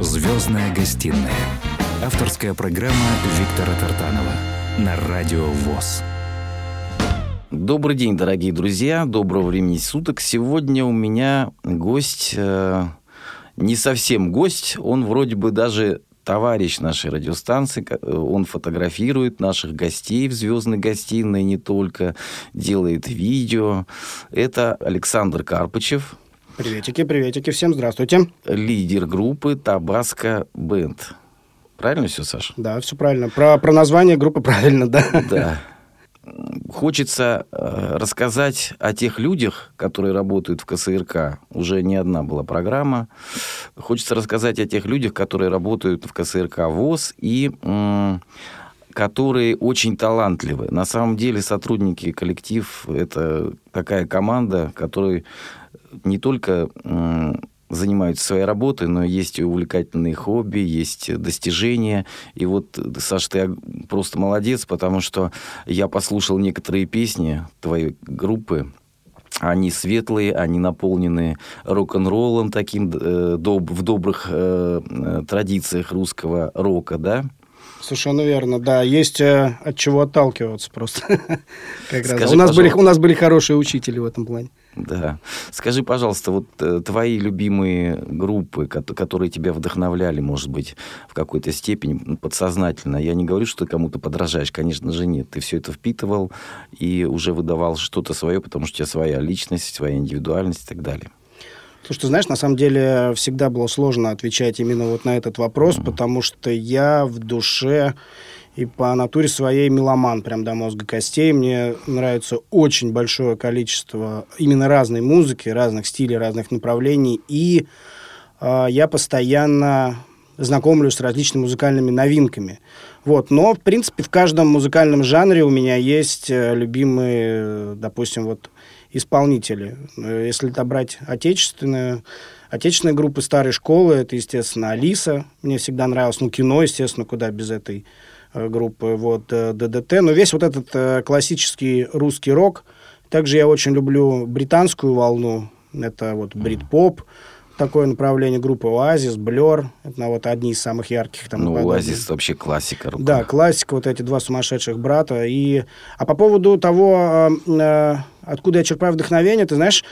Звездная гостиная. Авторская программа Виктора Тартанова на Радио ВОЗ. Добрый день, дорогие друзья. Доброго времени суток. Сегодня у меня гость, э, не совсем гость, он вроде бы даже товарищ нашей радиостанции, он фотографирует наших гостей в «Звездной гостиной», не только, делает видео. Это Александр Карпычев. Приветики, приветики, всем здравствуйте. Лидер группы «Табаско Бенд». Правильно все, Саша? Да, все правильно. Про, про название группы правильно, да. Да хочется э, рассказать о тех людях, которые работают в КСРК. Уже не одна была программа. Хочется рассказать о тех людях, которые работают в КСРК ВОЗ и которые очень талантливы. На самом деле сотрудники, коллектив – это такая команда, которая не только занимаются своей работой, но есть увлекательные хобби, есть достижения. И вот, Саш, ты просто молодец, потому что я послушал некоторые песни твоей группы, они светлые, они наполнены рок-н-роллом таким э, доб в добрых э, э, традициях русского рока, да? Совершенно верно, да. Есть э, от чего отталкиваться просто. как раз. У, нас были, у нас были хорошие учители в этом плане. Да. Скажи, пожалуйста, вот э, твои любимые группы, которые тебя вдохновляли, может быть, в какой-то степени подсознательно. Я не говорю, что ты кому-то подражаешь, конечно же, нет. Ты все это впитывал и уже выдавал что-то свое, потому что у тебя своя личность, своя индивидуальность и так далее. Слушай, ты знаешь, на самом деле всегда было сложно отвечать именно вот на этот вопрос, mm-hmm. потому что я в душе и по натуре своей меломан, прям до мозга костей. Мне нравится очень большое количество именно разной музыки, разных стилей, разных направлений. И э, я постоянно знакомлюсь с различными музыкальными новинками. Вот. Но, в принципе, в каждом музыкальном жанре у меня есть э, любимые, допустим, вот исполнители. Если это брать отечественную, отечественные группы старой школы, это, естественно, Алиса. Мне всегда нравилось. Ну, кино, естественно, куда без этой группы, вот, э, ДДТ. Но весь вот этот э, классический русский рок. Также я очень люблю британскую волну. Это вот брит-поп, такое направление группы Оазис, Блер. Это вот одни из самых ярких. Там, ну, Оазис вообще классика. Рука. Да, классика, вот эти два сумасшедших брата. И... А по поводу того, откуда я черпаю вдохновение, ты знаешь,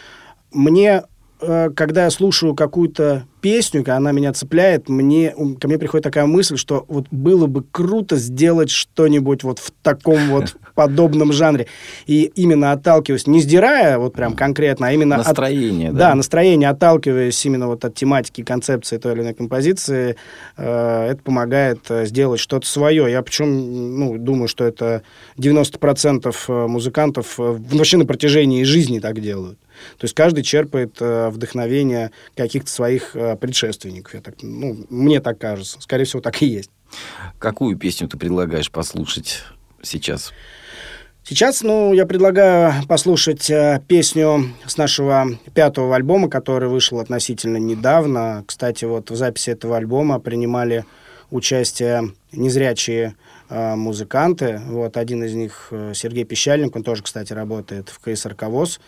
мне когда я слушаю какую-то песню, она меня цепляет, мне, ко мне приходит такая мысль, что вот было бы круто сделать что-нибудь вот в таком вот подобном жанре. И именно отталкиваясь, не сдирая вот прям конкретно, а именно... Настроение, от, да? Да, настроение, отталкиваясь именно вот от тематики, концепции той или иной композиции, э, это помогает э, сделать что-то свое. Я причем, ну, думаю, что это 90% э, музыкантов э, вообще на протяжении жизни так делают. То есть каждый черпает э, вдохновение каких-то своих э, предшественников. Я так, ну, мне так кажется. Скорее всего, так и есть. Какую песню ты предлагаешь послушать сейчас? Сейчас, ну, я предлагаю послушать э, песню с нашего пятого альбома, который вышел относительно недавно. Кстати, вот в записи этого альбома принимали участие незрячие э, музыканты. Вот один из них э, Сергей Пещальник, он тоже, кстати, работает в КСРК ВОЗ.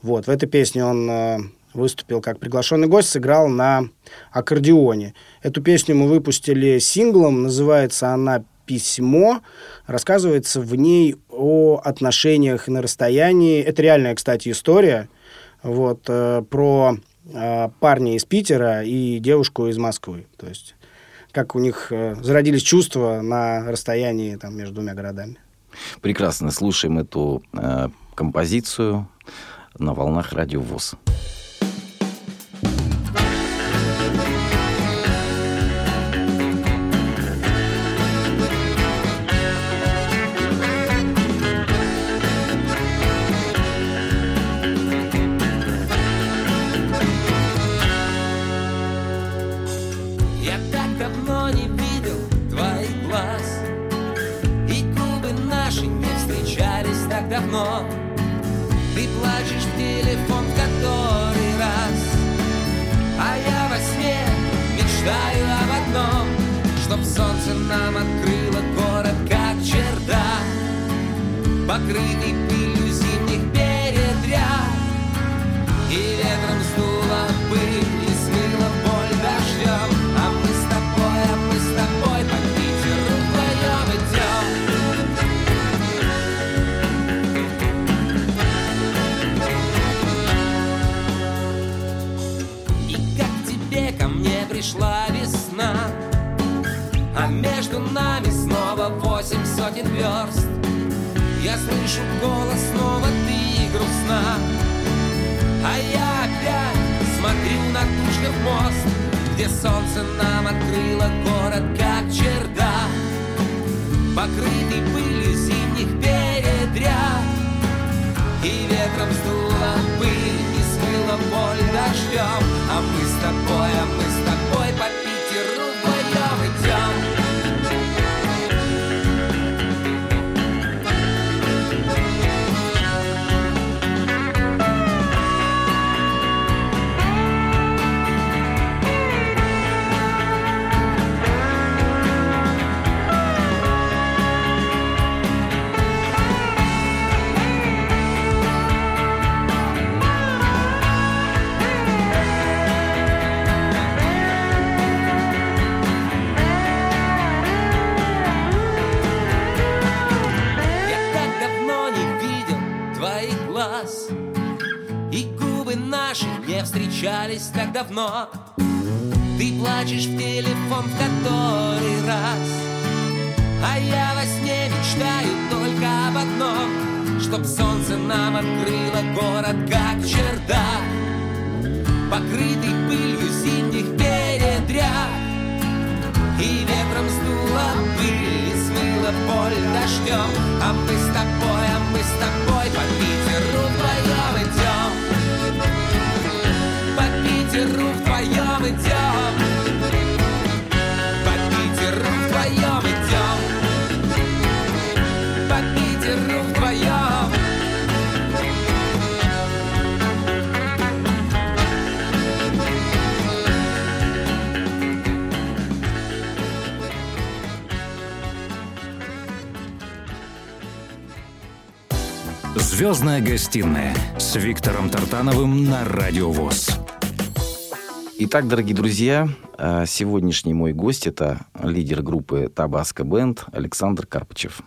Вот в этой песне он э, выступил как приглашенный гость, сыграл на аккордеоне. Эту песню мы выпустили синглом, называется она «Письмо». Рассказывается в ней о отношениях на расстоянии. Это реальная, кстати, история вот, э, про э, парня из Питера и девушку из Москвы. То есть как у них э, зародились чувства на расстоянии там, между двумя городами. Прекрасно. Слушаем эту э, композицию на волнах радио ВОЗ. покрытый пылью зимних передряг. И ветром сдуло пыль, и смыло боль дождем, а мы с тобой, а мы с тобой по Питеру вдвоем идем. И как тебе ко мне пришла весна, а между нами снова восемь сотен верст. Я слышу голос снова ты грустна А я опять смотрю на тучках мост Где солнце нам открыло город как чердак. Покрытый пылью зимних передряг. И ветром сдуло пыль и смыло боль дождем. А мы с тобой, а мы с тобой по встречались так давно. Ты плачешь в телефон в который раз. А я во сне мечтаю только об одном Чтоб солнце нам открыло город как чердак Покрытый пылью зимних передряг. И ветром сдуло пыль и смыло боль дождем. А мы с тобой, а мы с тобой по Питеру Питеру вдвоем идем По Питеру вдвоем идем По Питеру вдвоем Звездная гостиная с Виктором Тартановым на Радио ВОЗ. Итак, дорогие друзья, э, сегодняшний мой гость это лидер группы Табаско Бенд Александр Карпачев.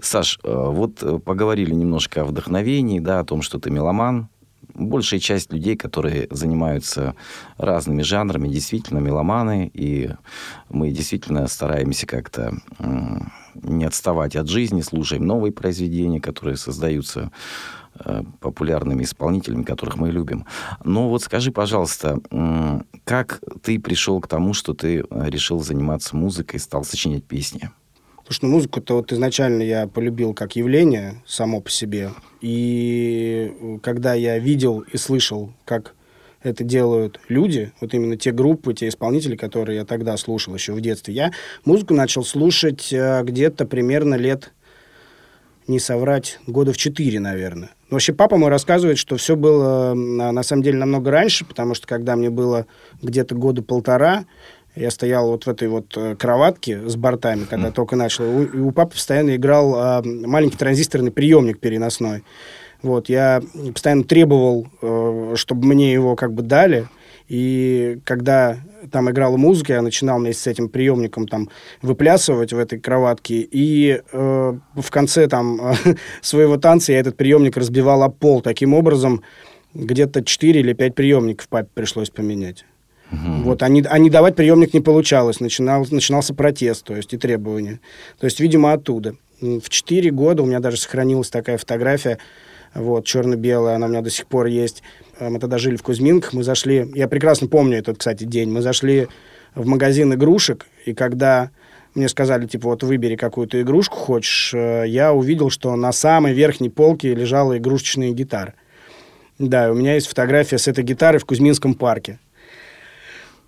Саш, э, вот э, поговорили немножко о вдохновении, да, о том, что ты меломан. Большая часть людей, которые занимаются разными жанрами, действительно меломаны, и мы действительно стараемся как-то не отставать от жизни, слушаем новые произведения, которые создаются э, популярными исполнителями, которых мы любим. Но вот скажи, пожалуйста, как ты пришел к тому, что ты э, решил заниматься музыкой, стал сочинять песни? Слушай, ну музыку-то вот изначально я полюбил как явление само по себе. И э, когда я видел и слышал, как это делают люди, вот именно те группы, те исполнители, которые я тогда слушал еще в детстве, я музыку начал слушать э, где-то примерно лет, не соврать, года в четыре, наверное. Но вообще папа мой рассказывает, что все было на, самом деле намного раньше, потому что когда мне было где-то года полтора, я стоял вот в этой вот э, кроватке с бортами, когда только начал. У, и у папы постоянно играл а, маленький транзисторный приемник переносной. Вот, я постоянно требовал, э, чтобы мне его как бы дали. И когда там играла музыка, я начинал вместе с этим приемником там выплясывать в этой кроватке. И э, в конце там своего танца я этот приемник разбивал об пол. Таким образом, где-то 4 или 5 приемников папе пришлось поменять. Вот, а не, а не давать приемник не получалось. Начинал, начинался протест, то есть и требования. То есть, видимо, оттуда. В 4 года у меня даже сохранилась такая фотография, вот, черно-белая, она у меня до сих пор есть. Э, Мы тогда жили в Кузьминках, мы зашли, я прекрасно помню этот, кстати, день, мы зашли в магазин игрушек, и когда мне сказали, типа, вот выбери какую-то игрушку хочешь, э, я увидел, что на самой верхней полке лежала игрушечная гитара. Да, у меня есть фотография с этой гитарой в Кузьминском парке.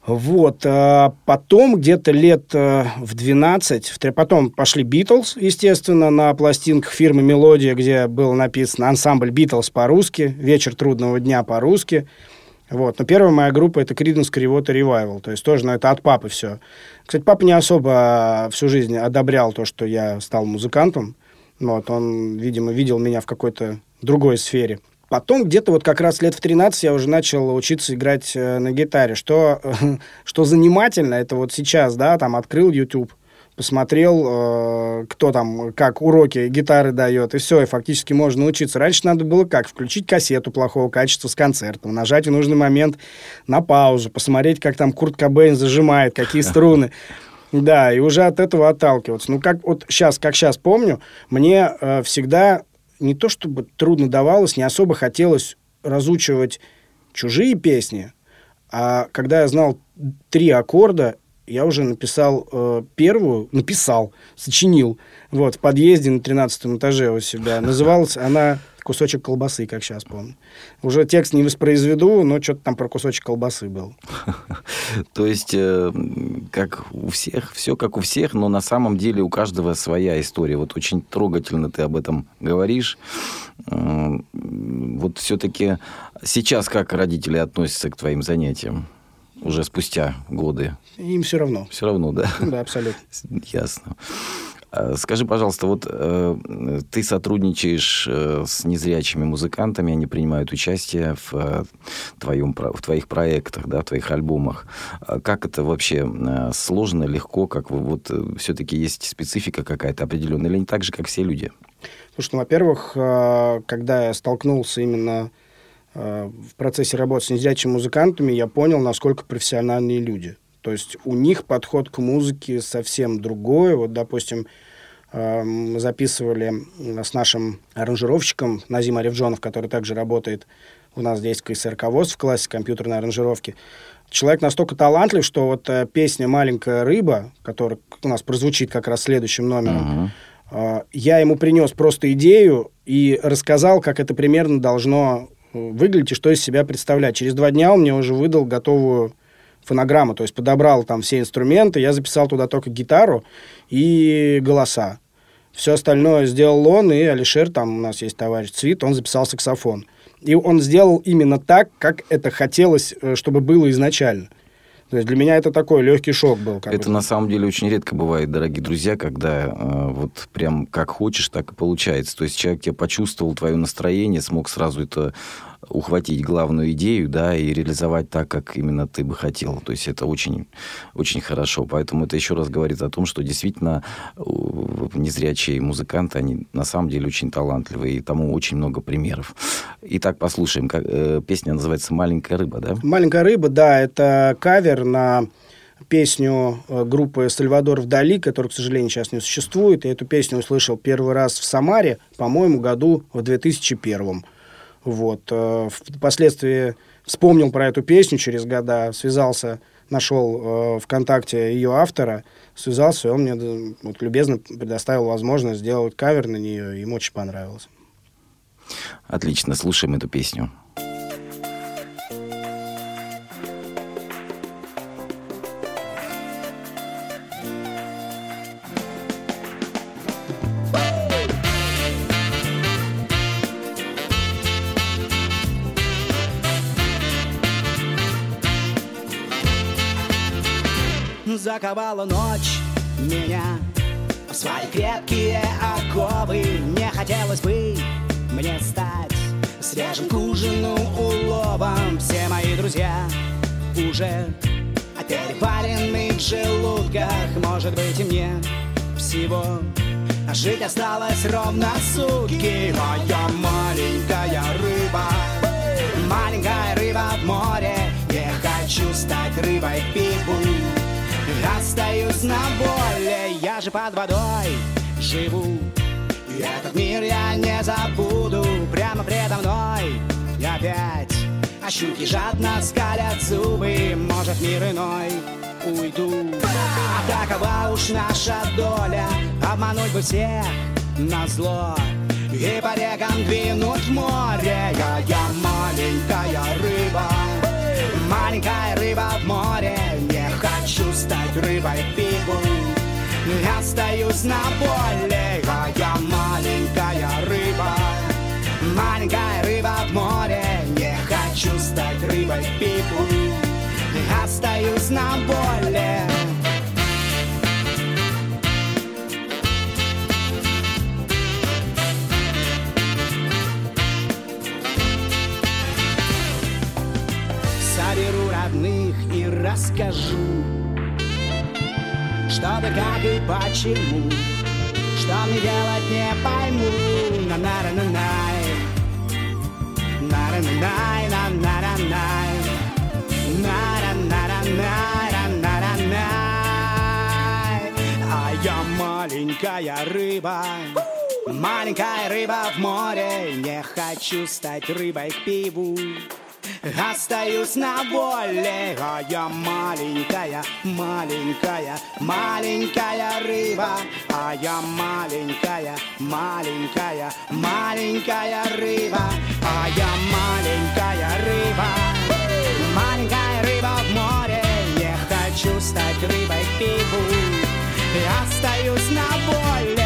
Вот, а потом где-то лет э, в 12, в тре- потом пошли Битлз, естественно, на пластинках фирмы «Мелодия», где было написано «Ансамбль Битлз» по-русски, «Вечер трудного дня» по-русски. Вот. Но первая моя группа – это Creedence Clearwater Revival, то есть тоже, но это от папы все. Кстати, папа не особо всю жизнь одобрял то, что я стал музыкантом. Вот, он, видимо, видел меня в какой-то другой сфере. Потом где-то вот как раз лет в 13 я уже начал учиться играть э, на гитаре. Что, что занимательно, это вот сейчас, да, там открыл YouTube, посмотрел, э, кто там, как уроки гитары дает, и все, и фактически можно научиться. Раньше надо было как? Включить кассету плохого качества с концертом, нажать в нужный момент на паузу, посмотреть, как там Курт Кобейн зажимает, какие струны. Да, и уже от этого отталкиваться. Ну, как вот сейчас, как сейчас помню, мне э, всегда не то чтобы трудно давалось, не особо хотелось разучивать чужие песни, а когда я знал три аккорда, я уже написал э, первую, написал, сочинил, вот, в подъезде на 13 этаже у себя. Называлась она «Кусочек колбасы», как сейчас помню. Уже текст не воспроизведу, но что-то там про кусочек колбасы был. То есть, э, как у всех, все как у всех, но на самом деле у каждого своя история. Вот очень трогательно ты об этом говоришь. Э, вот все-таки сейчас как родители относятся к твоим занятиям? уже спустя годы. Им все равно. Все равно, да? Да, абсолютно. Ясно. А, скажи, пожалуйста, вот э, ты сотрудничаешь э, с незрячими музыкантами, они принимают участие в, э, твоем, в твоих проектах, да, в твоих альбомах. А как это вообще э, сложно, легко, как вы, вот э, все-таки есть специфика какая-то определенная, или не так же, как все люди? Слушай, ну, во-первых, э, когда я столкнулся именно Э, в процессе работы с незрячими музыкантами я понял, насколько профессиональные люди. То есть у них подход к музыке совсем другой. Вот, допустим, э, мы записывали с нашим аранжировщиком Назим Аревджонов, который также работает у нас здесь КСРК ВОЗ в классе компьютерной аранжировки. Человек настолько талантлив, что вот э, песня «Маленькая рыба», которая у нас прозвучит как раз следующим номером, uh-huh. я ему принес просто идею и рассказал, как это примерно должно выглядеть и что из себя представлять. Через два дня он мне уже выдал готовую фонограмму, то есть подобрал там все инструменты, я записал туда только гитару и голоса. Все остальное сделал он, и Алишер, там у нас есть товарищ Цвит, он записал саксофон. И он сделал именно так, как это хотелось, э, чтобы было изначально. То есть для меня это такой легкий шок был. это бы. на самом деле очень редко бывает, дорогие друзья, когда э, вот прям как хочешь, так и получается. То есть человек тебя почувствовал, твое настроение, смог сразу это ухватить главную идею, да, и реализовать так, как именно ты бы хотел. То есть это очень, очень хорошо. Поэтому это еще раз говорит о том, что действительно незрячие музыканты, они на самом деле очень талантливые, и тому очень много примеров. Итак, послушаем. Как, э, песня называется «Маленькая рыба», да? «Маленькая рыба», да, это кавер на песню э, группы «Сальвадор вдали», которая, к сожалению, сейчас не существует. Я эту песню услышал первый раз в Самаре, по-моему, году в 2001 вот. Э, впоследствии вспомнил про эту песню через года, связался, нашел э, ВКонтакте ее автора, связался, и он мне вот, любезно предоставил возможность сделать кавер на нее, ему очень понравилось. Отлично, слушаем эту песню. Заковала ночь меня. В свои крепкие оковы Не хотелось бы мне стать свежим к ужину уловом. Все мои друзья уже перепарены в желудках. Может быть и мне всего Жить осталось ровно сутки. Моя маленькая рыба Маленькая рыба в море. Не хочу стать рыбой пипу Остаюсь на воле, я же под водой живу. И этот мир я не забуду Прямо предо мной. Опять А щуки жадно скалят зубы Может мир иной уйду. А такова уж наша доля Обмануть бы всех на зло. И по рекам двинуть море Я, я маленькая рыба. Маленькая рыба в море стать рыбой пигу Остаюсь на поле, а я маленькая рыба Маленькая рыба в море Не хочу стать рыбой пигу Остаюсь на поле Соберу родных и расскажу Что да как и почему Что мне делать не пойму. На на на на на на на на на на на на на на на А я маленькая рыба Маленькая рыба в море. Не хочу стать рыбой к пиву Остаюсь на воле, а я маленькая, маленькая, маленькая рыба, а я маленькая, маленькая, маленькая рыба, а я маленькая рыба, маленькая рыба в море, не хочу стать рыбой пиву, остаюсь на воле,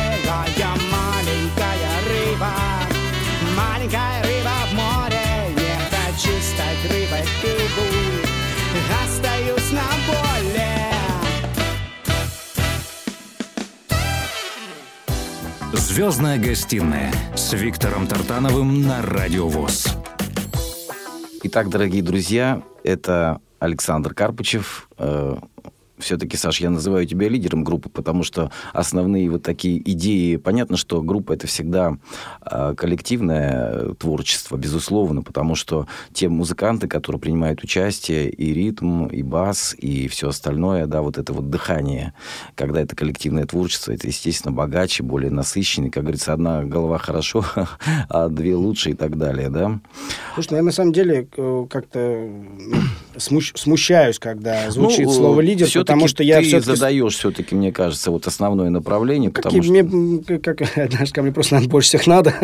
Звездная гостиная с Виктором Тартановым на Радио ВОЗ. Итак, дорогие друзья, это Александр Карпычев. Все-таки, Саш, я называю тебя лидером группы, потому что основные вот такие идеи... Понятно, что группа — это всегда э, коллективное творчество, безусловно, потому что те музыканты, которые принимают участие, и ритм, и бас, и все остальное, да, вот это вот дыхание, когда это коллективное творчество, это, естественно, богаче, более насыщенный. Как говорится, одна голова хорошо, а две лучше и так далее, да? Слушай, ну я на самом деле э, как-то ну, смущ- смущаюсь, когда звучит Ну, слово лидер, всё-таки потому что я ты все-таки... задаешь все-таки, мне кажется, вот основное направление, потому Какие, что... мне, как, знаешь, ко мне просто наверное, больше всех надо.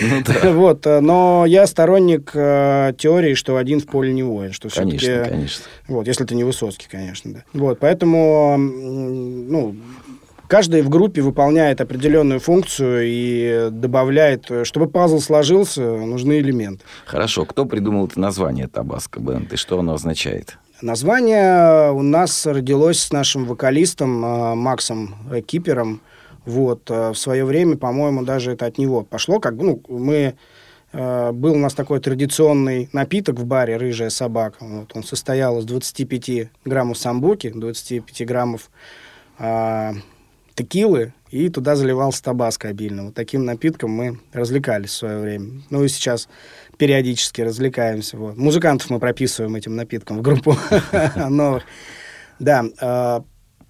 Ну да. Вот, э, но я сторонник э, теории, что один в поле не воин, что Конечно, все-таки... конечно. Вот, если ты не Высоцкий, конечно, да. Вот, поэтому, ну, каждый в группе выполняет определенную функцию и добавляет, э, чтобы пазл сложился, нужны элементы. Хорошо, кто придумал это название Табаско Бенд и что оно означает? Название у нас родилось с нашим вокалистом э, Максом э, Кипером. Вот, э, в свое время, по-моему, даже это от него пошло. Как бы, ну, мы э, был у нас такой традиционный напиток в баре «Рыжая собака». Вот, он состоял из 25 граммов самбуки, 25 граммов э, текилы, и туда заливался табаско обильно. Вот таким напитком мы развлекались в свое время. Ну и сейчас периодически развлекаемся. Вот. Музыкантов мы прописываем этим напитком в группу новых. Да, э,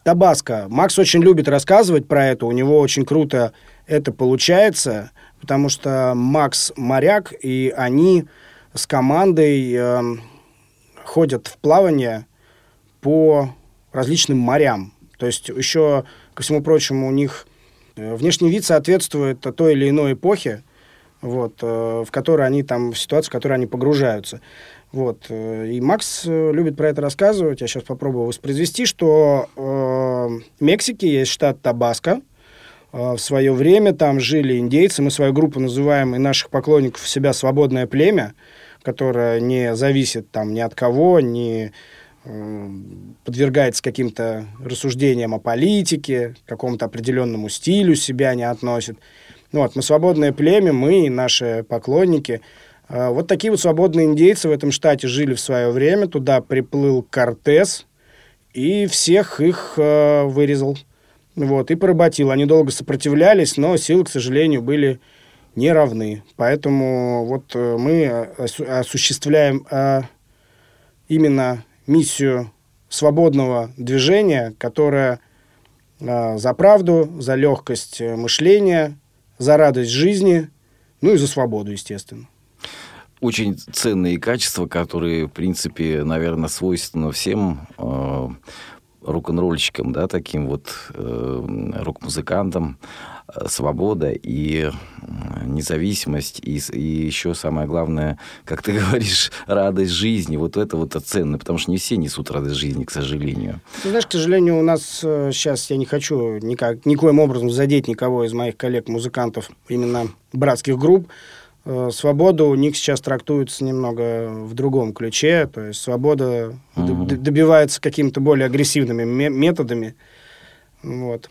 Табаско. Макс очень любит рассказывать про это. У него очень круто это получается, потому что Макс моряк, и они с командой э, ходят в плавание по различным морям. То есть еще, ко всему прочему, у них э, внешний вид соответствует той или иной эпохе, вот, э, в которой они там, в ситуацию, в которой они погружаются. Вот. э, И Макс э, любит про это рассказывать. Я сейчас попробую воспроизвести, что э, в Мексике есть штат Табаско. Э, В свое время там жили индейцы. Мы свою группу называем и наших поклонников себя «Свободное племя», которое не зависит там ни от кого, не э, подвергается каким-то рассуждениям о политике, какому-то определенному стилю себя не относит. Ну Вот, мы свободное племя, мы и наши поклонники. А, Вот такие вот свободные индейцы в этом штате жили в свое время. Туда приплыл Кортес и всех их э, вырезал. Вот, и поработил. Они долго сопротивлялись, но силы, к сожалению, были не равны. Поэтому вот э, мы осу- осуществляем э, именно миссию свободного движения, которая э, за правду, за легкость э, мышления, за радость жизни, ну и за свободу, естественно. Очень ценные качества, которые, в принципе, наверное, свойственны всем э, рок-н-ролльщикам, да, таким вот э, рок-музыкантам. Э, Свобода и э, независимость, и, и еще самое главное, как ты говоришь, радость жизни. Вот это вот ценно, потому что не все несут радость жизни, к сожалению. Ты знаешь, к сожалению, у нас сейчас, я не хочу никак, никоим образом задеть никого из моих коллег-музыкантов именно братских групп. Э, Свобода у них сейчас трактуется немного в другом ключе. То есть свобода д- добивается какими-то более агрессивными ме- методами. Вот.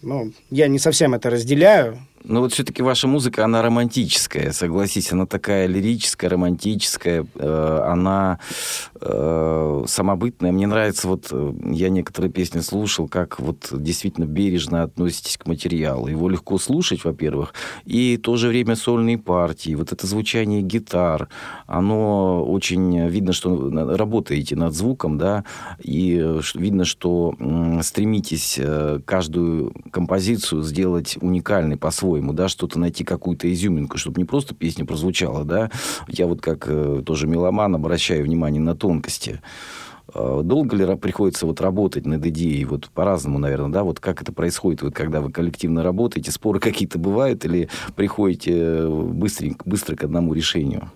Ну, я не совсем это разделяю. Но вот все-таки ваша музыка, она романтическая, согласись, она такая лирическая, романтическая, э, она э, самобытная. Мне нравится, вот э, я некоторые песни слушал, как вот действительно бережно относитесь к материалу. Его легко слушать, во-первых, и в то же время сольные партии, вот это звучание гитар, оно очень видно, что работаете над звуком, да, и видно, что стремитесь каждую композицию сделать уникальной по-своему по-своему, да, что-то найти какую-то изюминку, чтобы не просто песня прозвучала, да. Я вот как э, тоже меломан обращаю внимание на тонкости. Э, долго ли приходится вот работать над идеей? Вот по-разному, наверное, да? Вот как это происходит, вот когда вы коллективно работаете? Споры какие-то бывают или приходите э, быстренько, быстро к одному решению?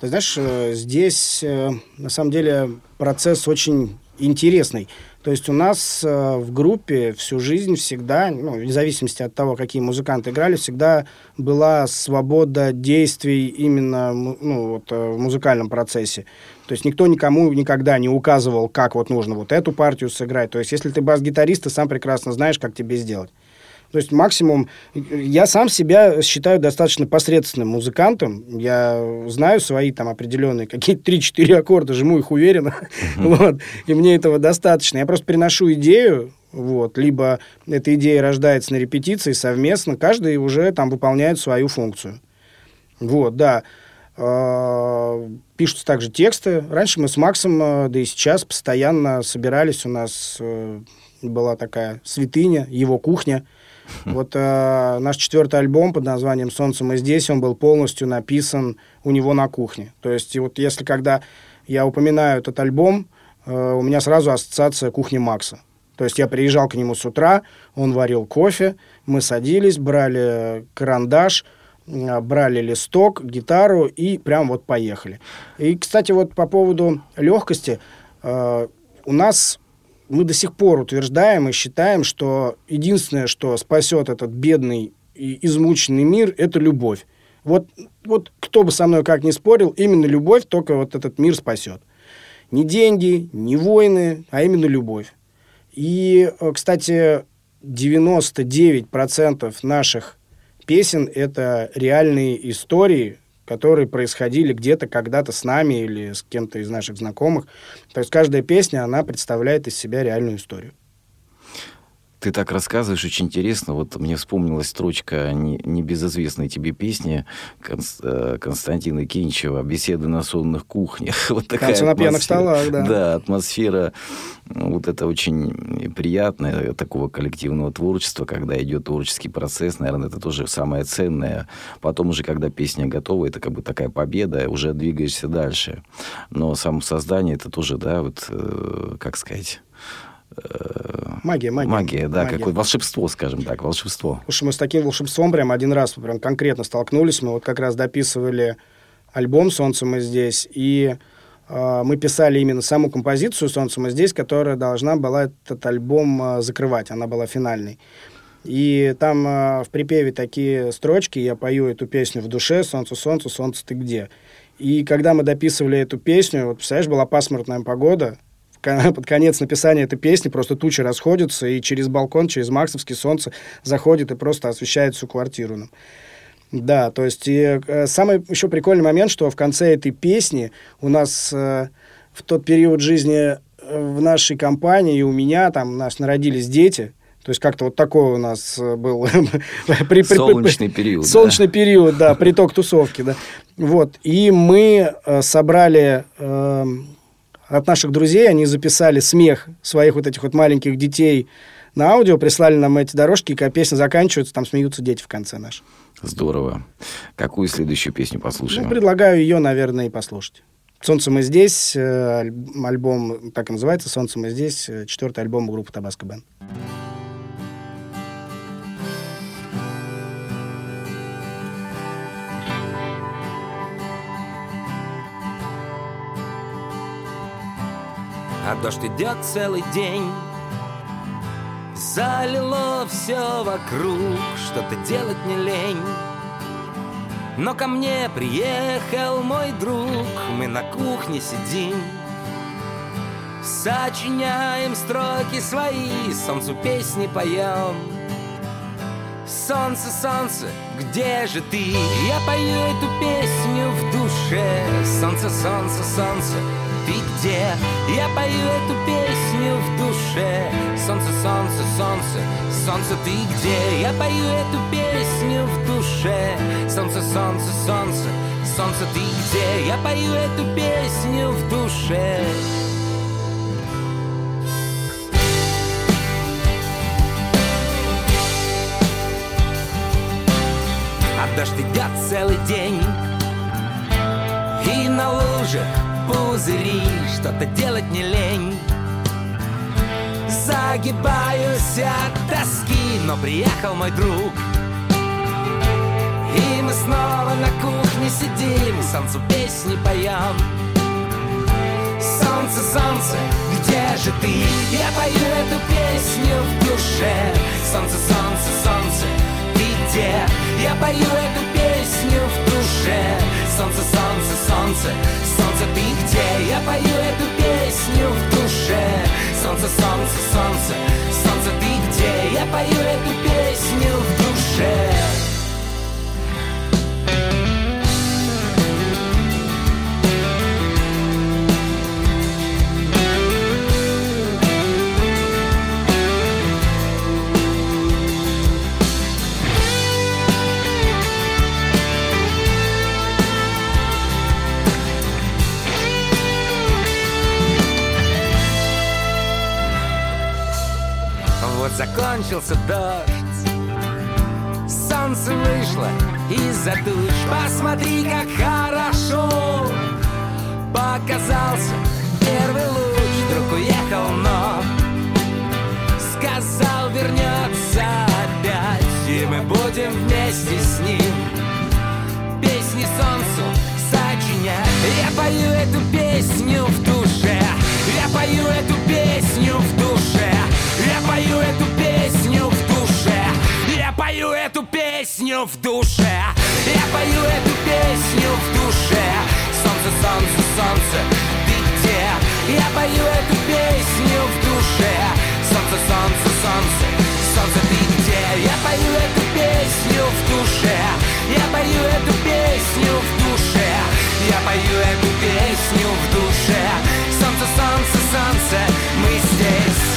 Ты знаешь, э, здесь на самом деле процесс очень интересный. То есть у нас э, в группе всю жизнь всегда, ну, вне зависимости от того, какие музыканты играли, всегда была свобода действий именно ну, вот, э, в музыкальном процессе. То есть никто никому никогда не указывал, как вот нужно вот эту партию сыграть. То есть если ты бас-гитарист, ты сам прекрасно знаешь, как тебе сделать. То есть максимум... Я сам себя считаю достаточно посредственным музыкантом. Я знаю свои там определенные какие-то 3-4 аккорда, жму их уверенно. вот. И мне этого достаточно. Я просто приношу идею, вот, либо эта идея рождается на репетиции совместно, каждый уже там выполняет свою функцию. Вот, да. А, пишутся также тексты. Раньше мы с Максом, э, да и сейчас, постоянно собирались. У нас э, была такая святыня, его кухня – вот э, наш четвертый альбом под названием «Солнце мы здесь», он был полностью написан у него на кухне. То есть и вот если когда я упоминаю этот альбом, э, у меня сразу ассоциация кухни Макса. То есть я приезжал к нему с утра, он варил кофе, мы садились, брали карандаш, э, брали листок, гитару и прям вот поехали. И, кстати, вот по поводу легкости, э, у нас мы до сих пор утверждаем и считаем, что единственное, что спасет этот бедный и измученный мир, это любовь. Вот, вот кто бы со мной как ни спорил, именно любовь только вот этот мир спасет. Не деньги, не войны, а именно любовь. И, э, кстати, 99% наших песен – это реальные истории, которые происходили где-то когда-то с нами или с кем-то из наших знакомых. То есть каждая песня, она представляет из себя реальную историю. Ты так рассказываешь, очень интересно. Вот мне вспомнилась строчка небезызвестной тебе песни э, Константина Кинчева «Беседы на сонных кухнях». Вот такая Танцы на пьяных столах, да. Да, атмосфера вот это очень приятное такого коллективного творчества, когда идет творческий процесс, наверное, это тоже самое ценное. Потом уже, когда песня готова, это как бы такая победа, уже двигаешься дальше. Но само создание, это тоже, да, вот, э, как сказать Магия, магия. Магия, да, магия. какое волшебство, скажем так, волшебство. Слушай, мы с таким волшебством прям один раз прям конкретно столкнулись. Мы вот как раз дописывали альбом «Солнце мы здесь», и э, мы писали именно саму композицию «Солнце мы здесь», которая должна была этот альбом э, закрывать, она была финальной. И там э, в припеве такие строчки, я пою эту песню в душе «Солнце, солнце, солнце, ты где?». И когда мы дописывали эту песню, вот, представляешь, была пасмурная погода, под конец написания этой песни просто тучи расходятся, и через балкон, через Максовский солнце заходит и просто освещает всю квартиру нам. Да, то есть и, э, самый еще прикольный момент, что в конце этой песни у нас э, в тот период жизни э, в нашей компании и у меня там у нас народились дети, то есть как-то вот такой у нас был... Солнечный период. Солнечный период, да, приток тусовки, да. Вот, и мы собрали эм, от наших друзей, они записали смех своих вот этих вот маленьких детей на аудио, прислали нам эти дорожки, и когда песня заканчивается, там смеются дети в конце наш. Здорово. Какую следующую песню послушаем? Ну, предлагаю ее, наверное, и послушать. «Солнце мы здесь», э, альбом так и называется, «Солнце мы здесь», э, четвертый альбом группы «Табаско Бен». А дождь идет целый день Залило все вокруг Что-то делать не лень Но ко мне приехал мой друг Мы на кухне сидим Сочиняем строки свои Солнцу песни поем Солнце, солнце, где же ты? Я пою эту песню в душе. Солнце, солнце, солнце, где? Я пою эту песню в душе. Солнце, солнце, солнце, солнце, ты где? Я пою эту песню в душе. Солнце, солнце, солнце, солнце, ты где? Я пою эту песню в душе. А дождь идет целый день И на лужах пузыри Что-то делать не лень. Загибаюсь от тоски Но приехал мой друг. И мы снова на кухне сидим Солнцу песни поем. Солнце, солнце, где же ты? Я пою эту песню в душе. Солнце, солнце, солнце, ты где? Я пою эту песню в душе. Солнце, солнце, солнце, солнце, ты где? Я пою эту песню в душе Солнце, солнце, солнце, солнце, ты где? Я пою эту песню в душе Вот закончился дождь. Солнце вышло из-за туч Посмотри, как хорошо Показался первый луч. Вдруг уехал, но Сказал, вернется опять. И мы будем вместе с ним Песни солнцу сочинять. Я пою эту песню в душе. Я пою эту песню в душе пою эту песню в душе. Я пою эту песню в душе. Я пою эту песню в душе. Солнце, солнце, солнце, ты где? Я пою эту песню в душе. Солнце, солнце, солнце, солнце, ты где? Я пою эту песню в душе. Я пою эту песню в душе. Я пою эту песню в душе. Солнце, солнце, солнце, мы здесь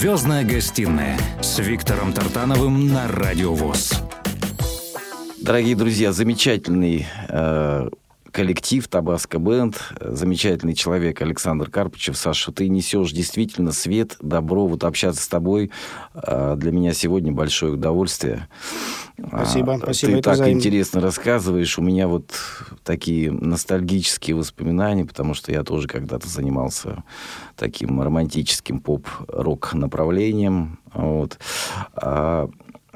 «Звездная гостиная» с Виктором Тартановым на Радио ВОЗ. Дорогие друзья, замечательный э, коллектив Табаско Бенд, замечательный человек Александр Карпычев. Саша, ты несешь действительно свет, добро. Вот общаться с тобой э, для меня сегодня большое удовольствие. Спасибо, А, спасибо, Ты это так взаимно. интересно рассказываешь. У меня вот такие ностальгические воспоминания, потому что я тоже когда-то занимался таким романтическим поп-рок направлением. Вот.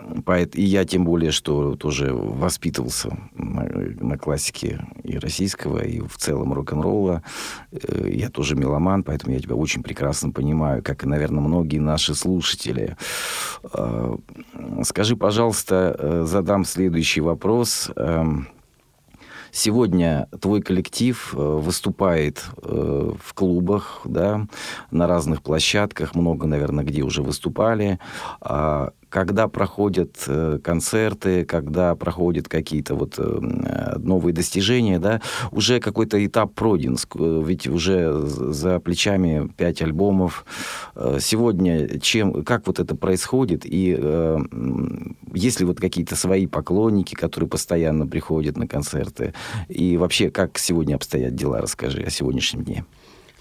А, поэт- И я тем более, что тоже воспитывался на, на классике и российского, и в целом рок-н-ролла. Э, Я тоже меломан, поэтому я тебя очень прекрасно понимаю, как и, наверное, многие наши слушатели. А, Скажи, пожалуйста, э, задам следующий вопрос. Эм, Сегодня твой коллектив э, выступает э, в клубах, да, на разных площадках, много, наверное, где уже выступали. Когда проходят э, концерты, когда проходят какие-то вот э, новые достижения, да, уже какой-то этап пройден, э, ведь уже за плечами пять альбомов. Сегодня чем, как вот это происходит, и э, есть ли вот какие-то свои поклонники, которые постоянно приходят на концерты, и вообще, как сегодня обстоят дела, расскажи о сегодняшнем дне.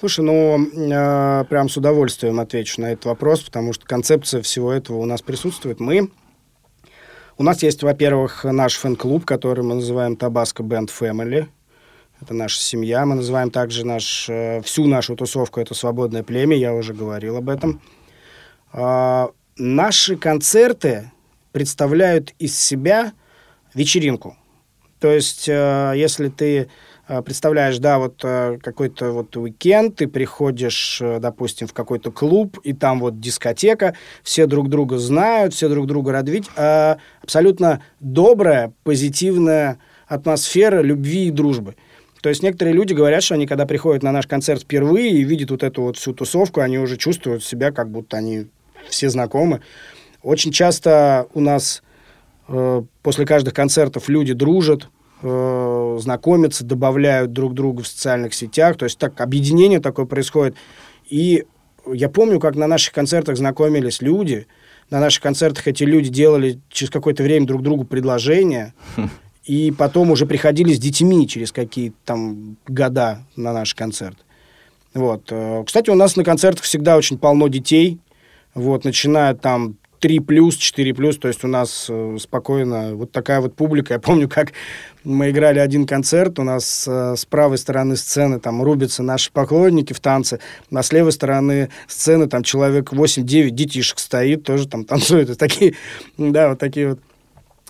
Слушай, ну, э, прям с удовольствием отвечу на этот вопрос, потому что концепция всего этого у нас присутствует. Мы... У нас есть, во-первых, наш фэн-клуб, который мы называем Tabasco Band Family. Это наша семья. Мы называем также наш, э, всю нашу тусовку это «Свободное племя», я уже говорил об этом. Э, наши концерты представляют из себя вечеринку. То есть, э, если ты представляешь, да, вот э, какой-то вот уикенд, ты приходишь, э, допустим, в какой-то клуб, и там вот дискотека, все друг друга знают, все друг друга рады видеть, а абсолютно добрая, позитивная атмосфера любви и дружбы. То есть некоторые люди говорят, что они, когда приходят на наш концерт впервые и видят вот эту вот всю тусовку, они уже чувствуют себя, как будто они все знакомы. Очень часто у нас э, после каждых концертов люди дружат, э, знакомятся, добавляют друг друга в социальных сетях. То есть так объединение такое происходит. И я помню, как на наших концертах знакомились люди. На наших концертах эти люди делали через какое-то время друг другу предложения. И потом уже приходили с детьми через какие-то там года на наш концерт. Вот. Э, кстати, у нас на концертах всегда очень полно детей. Вот, начиная там 3 плюс, 4 плюс, то есть у нас э, спокойно вот такая вот публика. Я помню, как мы играли один концерт, у нас э, с правой стороны сцены там рубятся наши поклонники в танце, а с левой стороны сцены там человек 8-9 детишек стоит, тоже там танцуют. такие, да, вот такие вот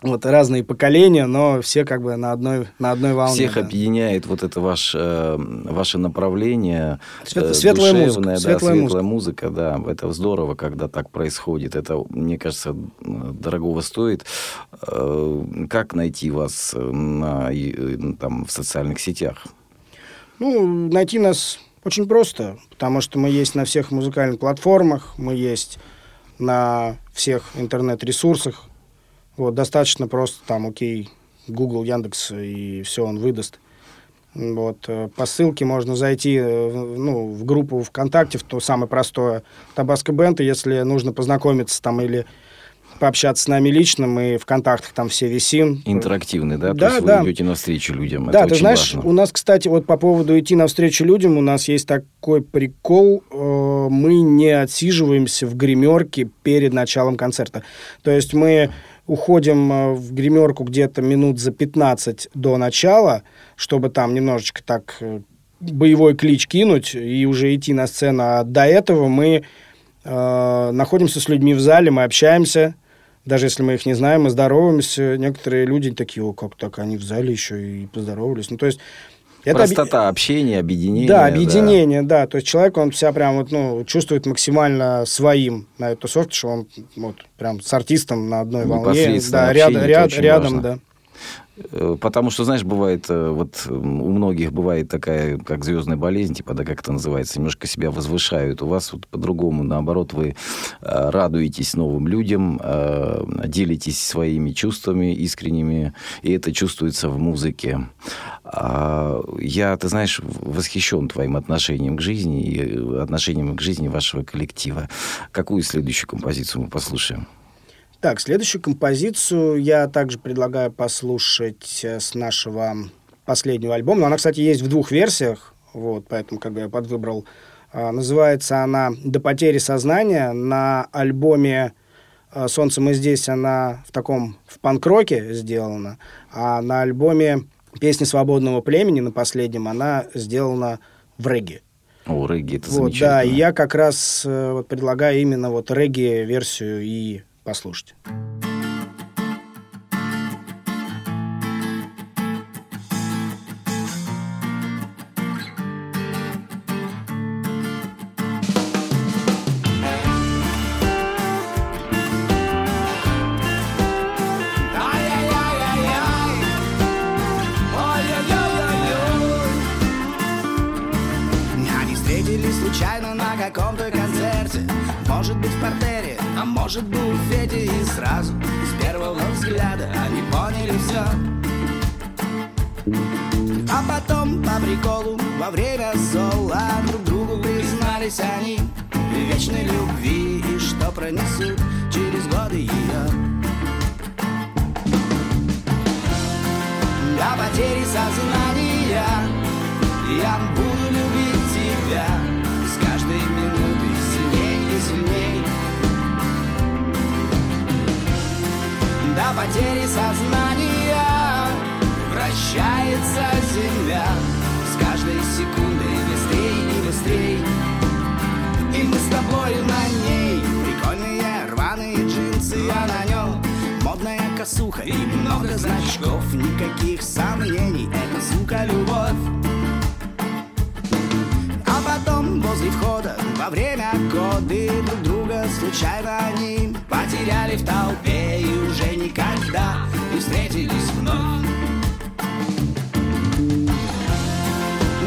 вот разные поколения, но все как бы на одной, на одной волне. Всех да. объединяет вот это ваш, э, ваше направление. Свет, э, светлая музыка. Да, светлая, светлая музыка. музыка, да. Это здорово, когда так происходит. Это, мне кажется, дорогого стоит. Э, как найти вас на, там, в социальных сетях? Ну, найти нас очень просто, потому что мы есть на всех музыкальных платформах, мы есть на всех интернет-ресурсах, вот, достаточно просто там, окей, Google, Яндекс, и все он выдаст. Вот, э, по ссылке можно зайти э, ну, в группу ВКонтакте, в то самое простое Табаско Бенд, если нужно познакомиться там или пообщаться с нами лично, мы в контактах там все висим. Интерактивный, да? Да, То есть да. вы идете навстречу людям. Да, Это ты знаешь, важно. у нас, кстати, вот по поводу идти навстречу людям, у нас есть такой прикол, э, мы не отсиживаемся в гримерке перед началом концерта. То есть мы уходим э, в гримерку где-то минут за 15 до начала, чтобы там немножечко так э, боевой клич кинуть и уже идти на сцену. А до этого мы э, находимся с людьми в зале, мы общаемся, даже если мы их не знаем, мы здороваемся. Некоторые люди такие, о, как так, они в зале еще и поздоровались. Ну, то есть это Простота об... общения, объединение. Да, объединение, да. да. То есть человек, он себя прям вот, ну, чувствует максимально своим на эту тусовке, что он вот прям с артистом на одной волне. Да, ряд, ряд, рядом, да. Э, потому что, знаешь, бывает, э, вот у многих бывает такая, как звездная болезнь, типа, да, как это называется, немножко себя возвышают. У вас вот по-другому, наоборот, вы э, радуетесь новым людям, делитесь своими чувствами искренними, и это чувствуется в музыке. А, я, ты знаешь, восхищен твоим отношением к жизни и отношением к жизни вашего коллектива. Какую следующую композицию мы послушаем? Так, следующую композицию я также предлагаю послушать э, с нашего последнего альбома. Но она, кстати, есть в двух версиях, вот, поэтому как бы я подвыбрал. А, называется она «До потери сознания». На альбоме э, «Солнце мы здесь» она в таком, в панк-роке сделана, а на альбоме «Песни свободного племени» на последнем она сделана в регге. О, регги, это вот, замечательно. Да, я как раз э, вот, предлагаю именно вот регги-версию и послушать. Сознания. Я буду любить тебя С каждой минутой сильней и сильней. До потери сознания Вращается земля Модная косуха и много значков. Никаких сомнений, это сука любовь А потом возле входа во время коды Друг друга случайно они потеряли в толпе И уже никогда не встретились вновь.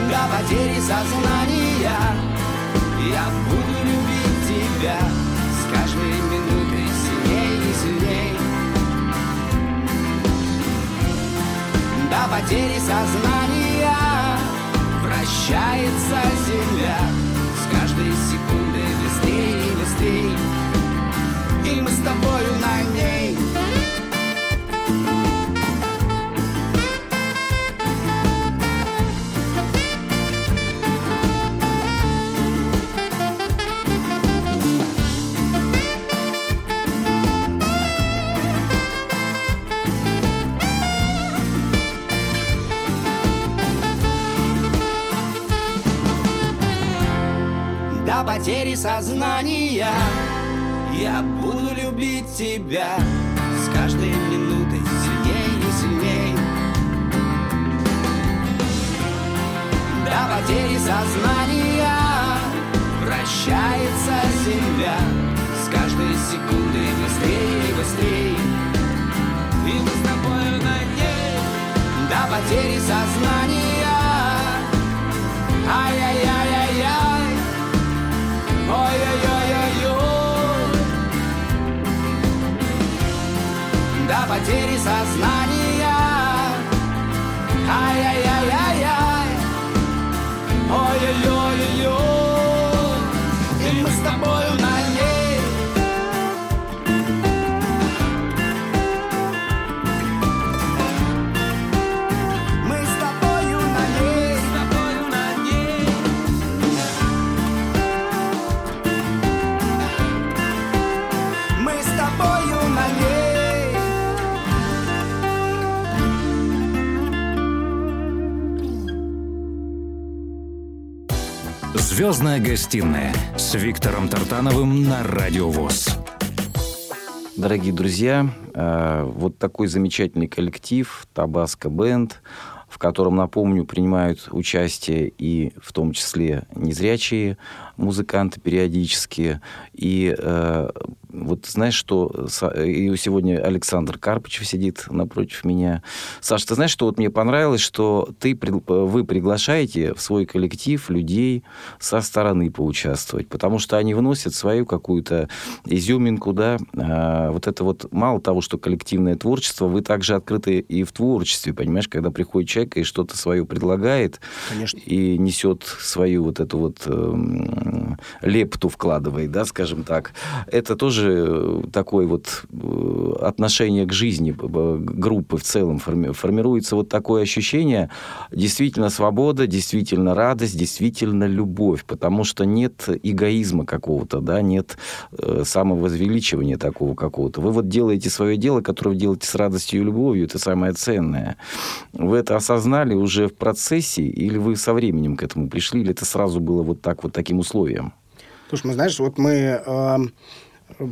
До потери сознания потери сознания Вращается потери сознания. Я буду любить тебя С каждой минутой сильней и сильней До потери сознания Вращается земля С каждой секундой быстрее и быстрее. И мы с тобою на ней До потери сознания. Ай-яй-яй-яй-яй потери сознания Звездная гостиная с Виктором Тартановым на Радио ВОЗ. Дорогие друзья, э, вот такой замечательный коллектив Табаско Бенд, в котором, напомню, принимают участие и в том числе незрячие музыканты периодически. И э, вот знаешь, что... И сегодня Александр Карпычев сидит напротив меня. Саша, ты знаешь, что вот мне понравилось, что ты, вы приглашаете в свой коллектив людей со стороны поучаствовать, потому что они вносят свою какую-то изюминку, да. А, вот это вот мало того, что коллективное творчество, вы также открыты и в творчестве, понимаешь, когда приходит человек и что-то свое предлагает, Конечно. и несет свою вот эту вот эм, лепту вкладывает, да, скажем так. Это тоже такое вот э, отношение к жизни группы в целом форми- формируется вот такое ощущение действительно свобода, действительно радость, действительно любовь, потому что нет эгоизма какого-то, да, нет э, самовозвеличивания такого какого-то. Вы вот делаете свое дело, которое вы делаете с радостью и любовью, это самое ценное. Вы это осознали уже в процессе, или вы со временем к этому пришли, или это сразу было вот так вот таким условием? Слушай, мы знаешь, вот мы э,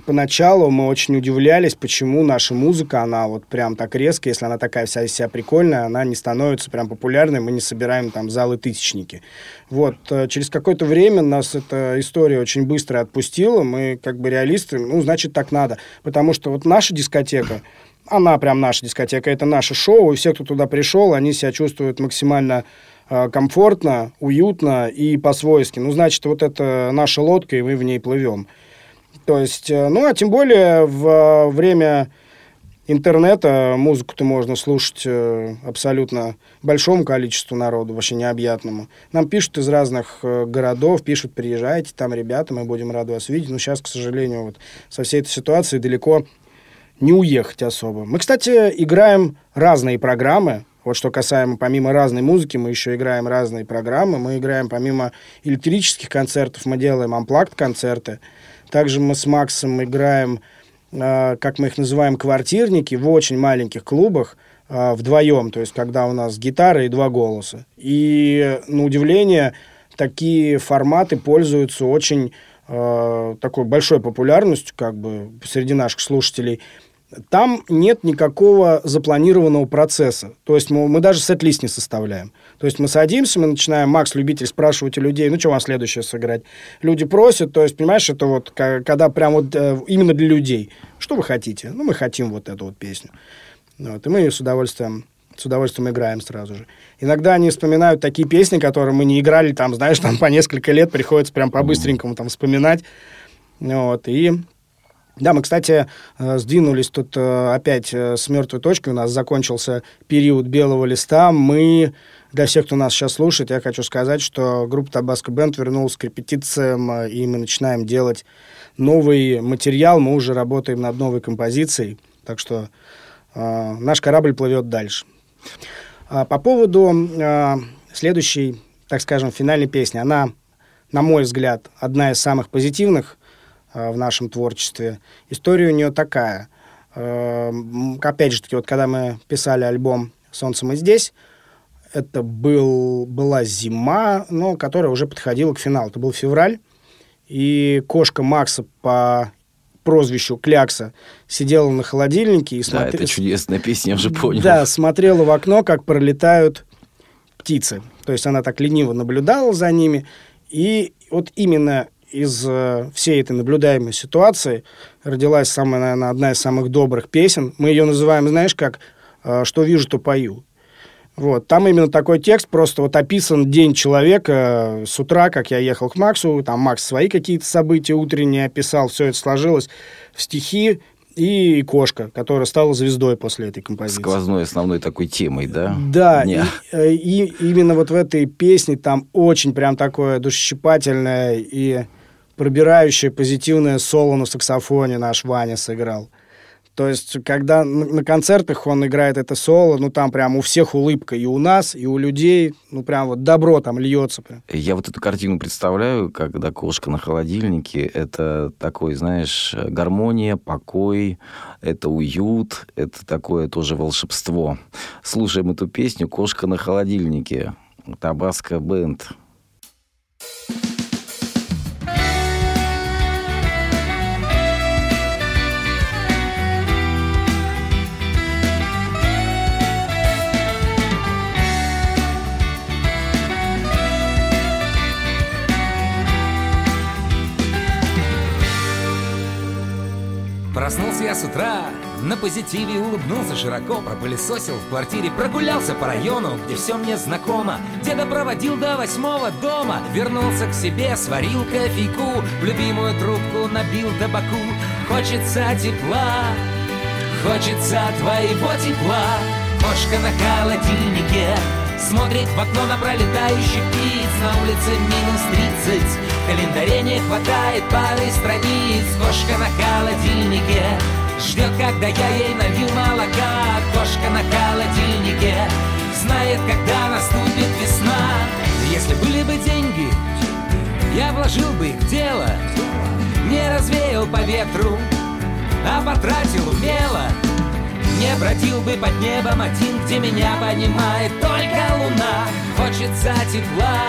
поначалу мы очень удивлялись, почему наша музыка, она вот прям так резко, если она такая вся из себя прикольная, она не становится прям популярной, мы не собираем там залы тысячники. Вот, э, через какое-то время нас эта история очень быстро отпустила, мы как бы реалисты, ну, значит, так надо. Потому что вот наша дискотека, она прям наша дискотека, это наше шоу, и все, кто туда пришел, они себя чувствуют максимально э, комфортно, уютно и по-свойски. Ну, значит, вот это наша лодка, и мы в ней плывем. То есть, э, ну, а тем более в э, время интернета музыку-то можно слушать э, абсолютно большому количеству народу, вообще необъятному. Нам пишут из разных городов, пишут, приезжайте, там ребята, мы будем рады вас видеть. Но сейчас, к сожалению, вот со всей этой ситуацией далеко не уехать особо. Мы, кстати, играем разные программы. Вот что касаемо, помимо разной музыки, мы еще играем разные программы. Мы играем, помимо электрических концертов, мы делаем амплакт-концерты. Также мы с Максом играем а, как мы их называем, квартирники в очень маленьких клубах а, вдвоем, то есть когда у нас гитара и два голоса. И, на удивление, такие форматы пользуются очень э, такой большой популярностью как бы среди наших слушателей. Там нет никакого запланированного процесса. То есть мы, мы даже сет-лист не составляем. То есть мы садимся, мы начинаем, Макс, любитель, спрашивать у людей, ну, что вам следующее сыграть? Люди просят, то есть, понимаешь, это вот, когда прям вот э, именно для людей. Что вы хотите? Ну, мы хотим вот эту вот песню. Вот, и мы ее с удовольствием с удовольствием играем сразу же. Иногда они вспоминают такие песни, которые мы не играли, там, знаешь, там по несколько лет приходится прям по-быстренькому там вспоминать. Вот, и да, мы, кстати, э, сдвинулись тут э, опять с мертвой точки. У нас закончился период белого листа. Мы для всех, кто нас сейчас слушает, я хочу сказать, что группа Табаско Бенд вернулась к репетициям, э, и мы начинаем делать новый материал. Мы уже работаем над новой композицией, так что э, наш корабль плывет дальше. А по поводу э, следующей, так скажем, финальной песни. Она, на мой взгляд, одна из самых позитивных э, в нашем творчестве. История у нее такая. Э, опять же таки, вот когда мы писали альбом «Солнце мы здесь», это был, была зима, но которая уже подходила к финалу. Это был февраль, и кошка Макса по прозвищу Клякса сидела на холодильнике и смотрела... Да, это чудесная песня, я уже понял. Да, смотрела в окно, как пролетают птицы. То есть она так лениво наблюдала за ними. И вот именно из э, всей этой наблюдаемой ситуации родилась самая, наверное, одна из самых добрых песен. Мы ее называем, знаешь, как э, «Что вижу, то пою». Вот. Там именно такой текст, просто вот описан день человека с утра, как я ехал к Максу, там Макс свои какие-то события утренние описал, все это сложилось в стихи, и кошка, которая стала звездой после этой композиции. Сквозной основной такой темой, да? Да, и, э, и именно вот в этой песне там очень прям такое душесчипательное и пробирающее позитивное соло на саксофоне наш Ваня сыграл. То есть, когда на концертах он играет это соло, ну, там прям у всех улыбка, и у нас, и у людей, ну, прям вот добро там льется. Прям. Я вот эту картину представляю, когда кошка на холодильнике, это такой, знаешь, гармония, покой, это уют, это такое тоже волшебство. Слушаем эту песню «Кошка на холодильнике», Табаско Бенд. Проснулся я с утра, на позитиве улыбнулся широко, пропылесосил в квартире, прогулялся по району, где все мне знакомо. Деда проводил до восьмого дома, вернулся к себе, сварил кофейку, в любимую трубку набил табаку. Хочется тепла, хочется твоего тепла. Кошка на холодильнике, смотрит в окно на пролетающих птиц, на улице минус тридцать. В календаре не хватает пары страниц. Кошка на холодильнике Ждет, когда я ей налью молока. Кошка на холодильнике Знает, когда наступит весна. Если были бы деньги Я вложил бы их в дело. Не развеял по ветру А потратил умело не бродил бы под небом один, где меня понимает только луна. Хочется тепла,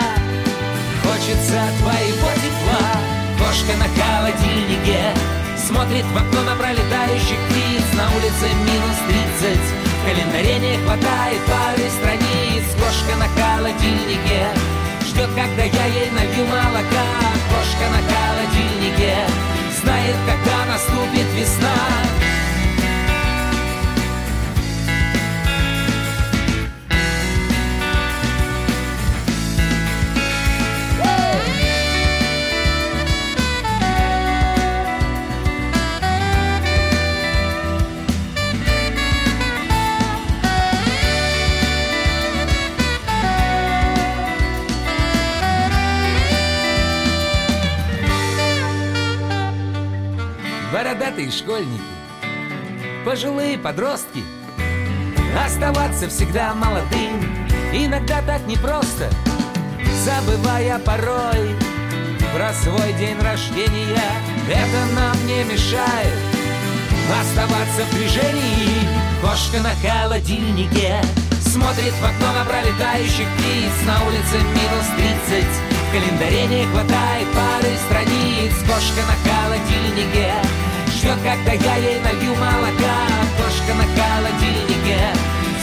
Хочется твоего тепла. Кошка на холодильнике Смотрит в окно на пролетающих птиц. На улице минус тридцать В календаре не хватает пары страниц. Кошка на холодильнике Ждет, когда я ей налью молока. Кошка на холодильнике Знает, когда наступит весна бородатые школьники, пожилые подростки. Оставаться всегда молодым, иногда так непросто, забывая порой про свой день рождения. Это нам не мешает оставаться в движении. Кошка на холодильнике смотрит в окно на пролетающих птиц На улице минус тридцать В календаре не хватает пары страниц Кошка на холодильнике Ждет, когда я ей налью молока. Кошка на холодильнике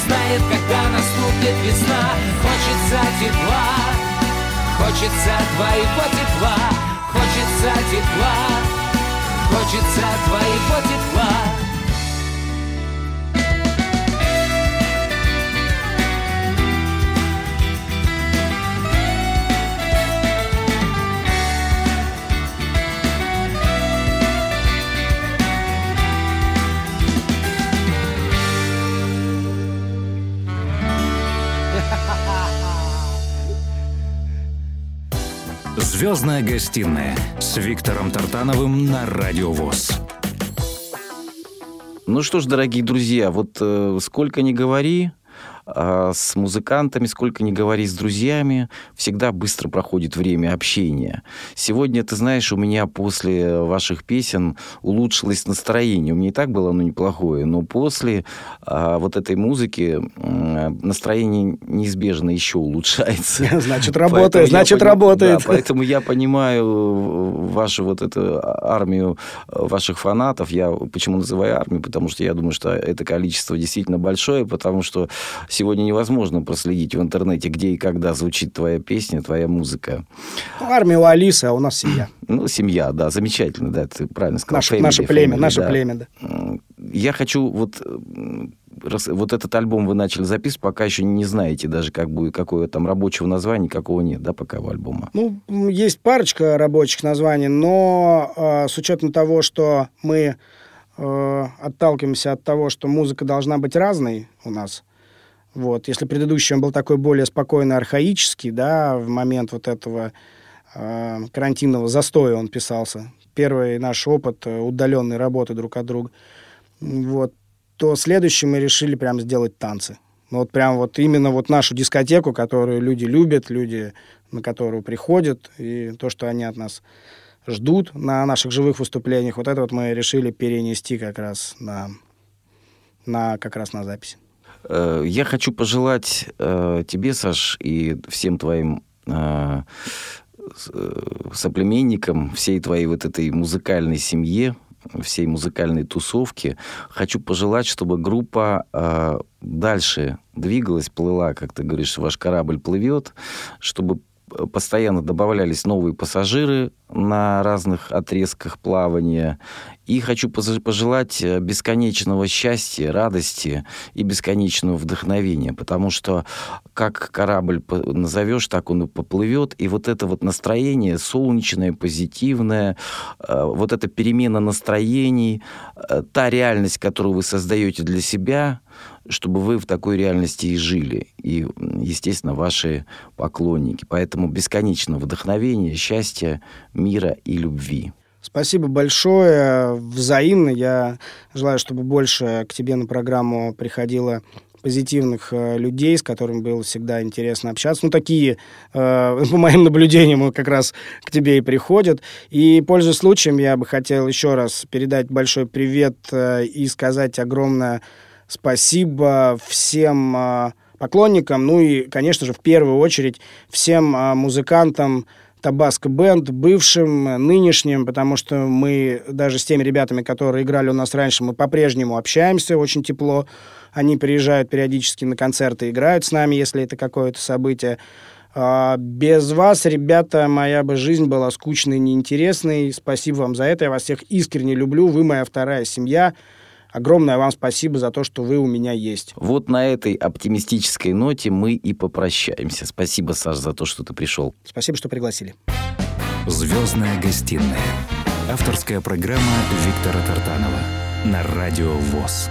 Знает, когда наступит весна. Хочется тепла Хочется твоего тепла. Хочется тепла Хочется твоего тепла Звездная гостиная с Виктором Тартановым на Радио ВОЗ. Ну что ж, дорогие друзья, вот э, сколько ни говори, с музыкантами, сколько ни говори с друзьями, всегда быстро проходит время общения. Сегодня, ты знаешь, у меня после ваших песен улучшилось настроение. У меня и так было оно неплохое, но после а, вот этой музыки а, настроение неизбежно еще улучшается. Значит, работает, значит, поним... работает. Да, поэтому я понимаю вашу вот эту армию ваших фанатов. Я почему называю армию? Потому что я думаю, что это количество действительно большое, потому что сегодня невозможно проследить в интернете, где и когда звучит твоя песня, твоя музыка. Ну, армия у Алисы, а у нас семья. Ну, семья, да, замечательно, да, ты правильно сказал. Наше, family, наше племя, family, наше да. племя, да. Я хочу вот вот этот альбом вы начали записывать, пока еще не знаете даже, как будет, какое там рабочего названия, какого нет, да, пока у альбома? Ну, есть парочка рабочих названий, но э, с учетом того, что мы э, отталкиваемся от того, что музыка должна быть разной у нас, вот. Если предыдущий он был такой более спокойный, архаический, да, в момент вот этого э, карантинного застоя он писался, первый наш опыт э, удаленной работы друг от друга, вот, то следующий мы решили прям сделать танцы. Ну, вот прям вот именно вот нашу дискотеку, которую люди любят, люди, на которую приходят, и то, что они от нас ждут на наших живых выступлениях, вот это вот мы решили перенести как раз на, на, как раз на запись. Э, я хочу пожелать э, тебе, Саш, и всем твоим э, соплеменникам, всей твоей вот этой музыкальной семье, всей музыкальной тусовке, хочу пожелать, чтобы группа дальше двигалась, плыла, как ты говоришь, ваш корабль плывет, чтобы постоянно добавлялись новые пассажиры на разных отрезках плавания. И хочу пожелать э, бесконечного счастья, радости и бесконечного вдохновения, потому что как корабль назовешь, так он и поплывет. И вот это вот настроение солнечное, позитивное, э, вот эта перемена настроений, э, та реальность, которую вы создаете для себя – чтобы вы в такой реальности и жили. И, естественно, ваши поклонники. Поэтому бесконечного вдохновения, счастья, мира и любви. Спасибо большое. Взаимно. Я желаю, чтобы больше к тебе на программу приходило позитивных э, людей, с которыми было всегда интересно общаться. Ну, такие, э, по моим наблюдениям, как раз к тебе и приходят. И, пользуясь случаем, я бы хотел еще раз передать большой привет э, и сказать огромное Спасибо всем а, поклонникам, ну и, конечно же, в первую очередь всем а, музыкантам Табаско Бенд, бывшим, нынешним, потому что мы даже с теми ребятами, которые играли у нас раньше, мы по-прежнему общаемся очень тепло. Они приезжают периодически на концерты, играют с нами, если это какое-то событие. А, без вас, ребята, моя бы жизнь была скучной, неинтересной. Спасибо вам за это. Я вас всех искренне люблю. Вы моя вторая семья. Огромное вам спасибо за то, что вы у меня есть. Вот на этой оптимистической ноте мы и попрощаемся. Спасибо, Саш, за то, что ты пришел. Спасибо, что пригласили. Звездная гостиная. Авторская программа Виктора Тартанова на радио ВОЗ.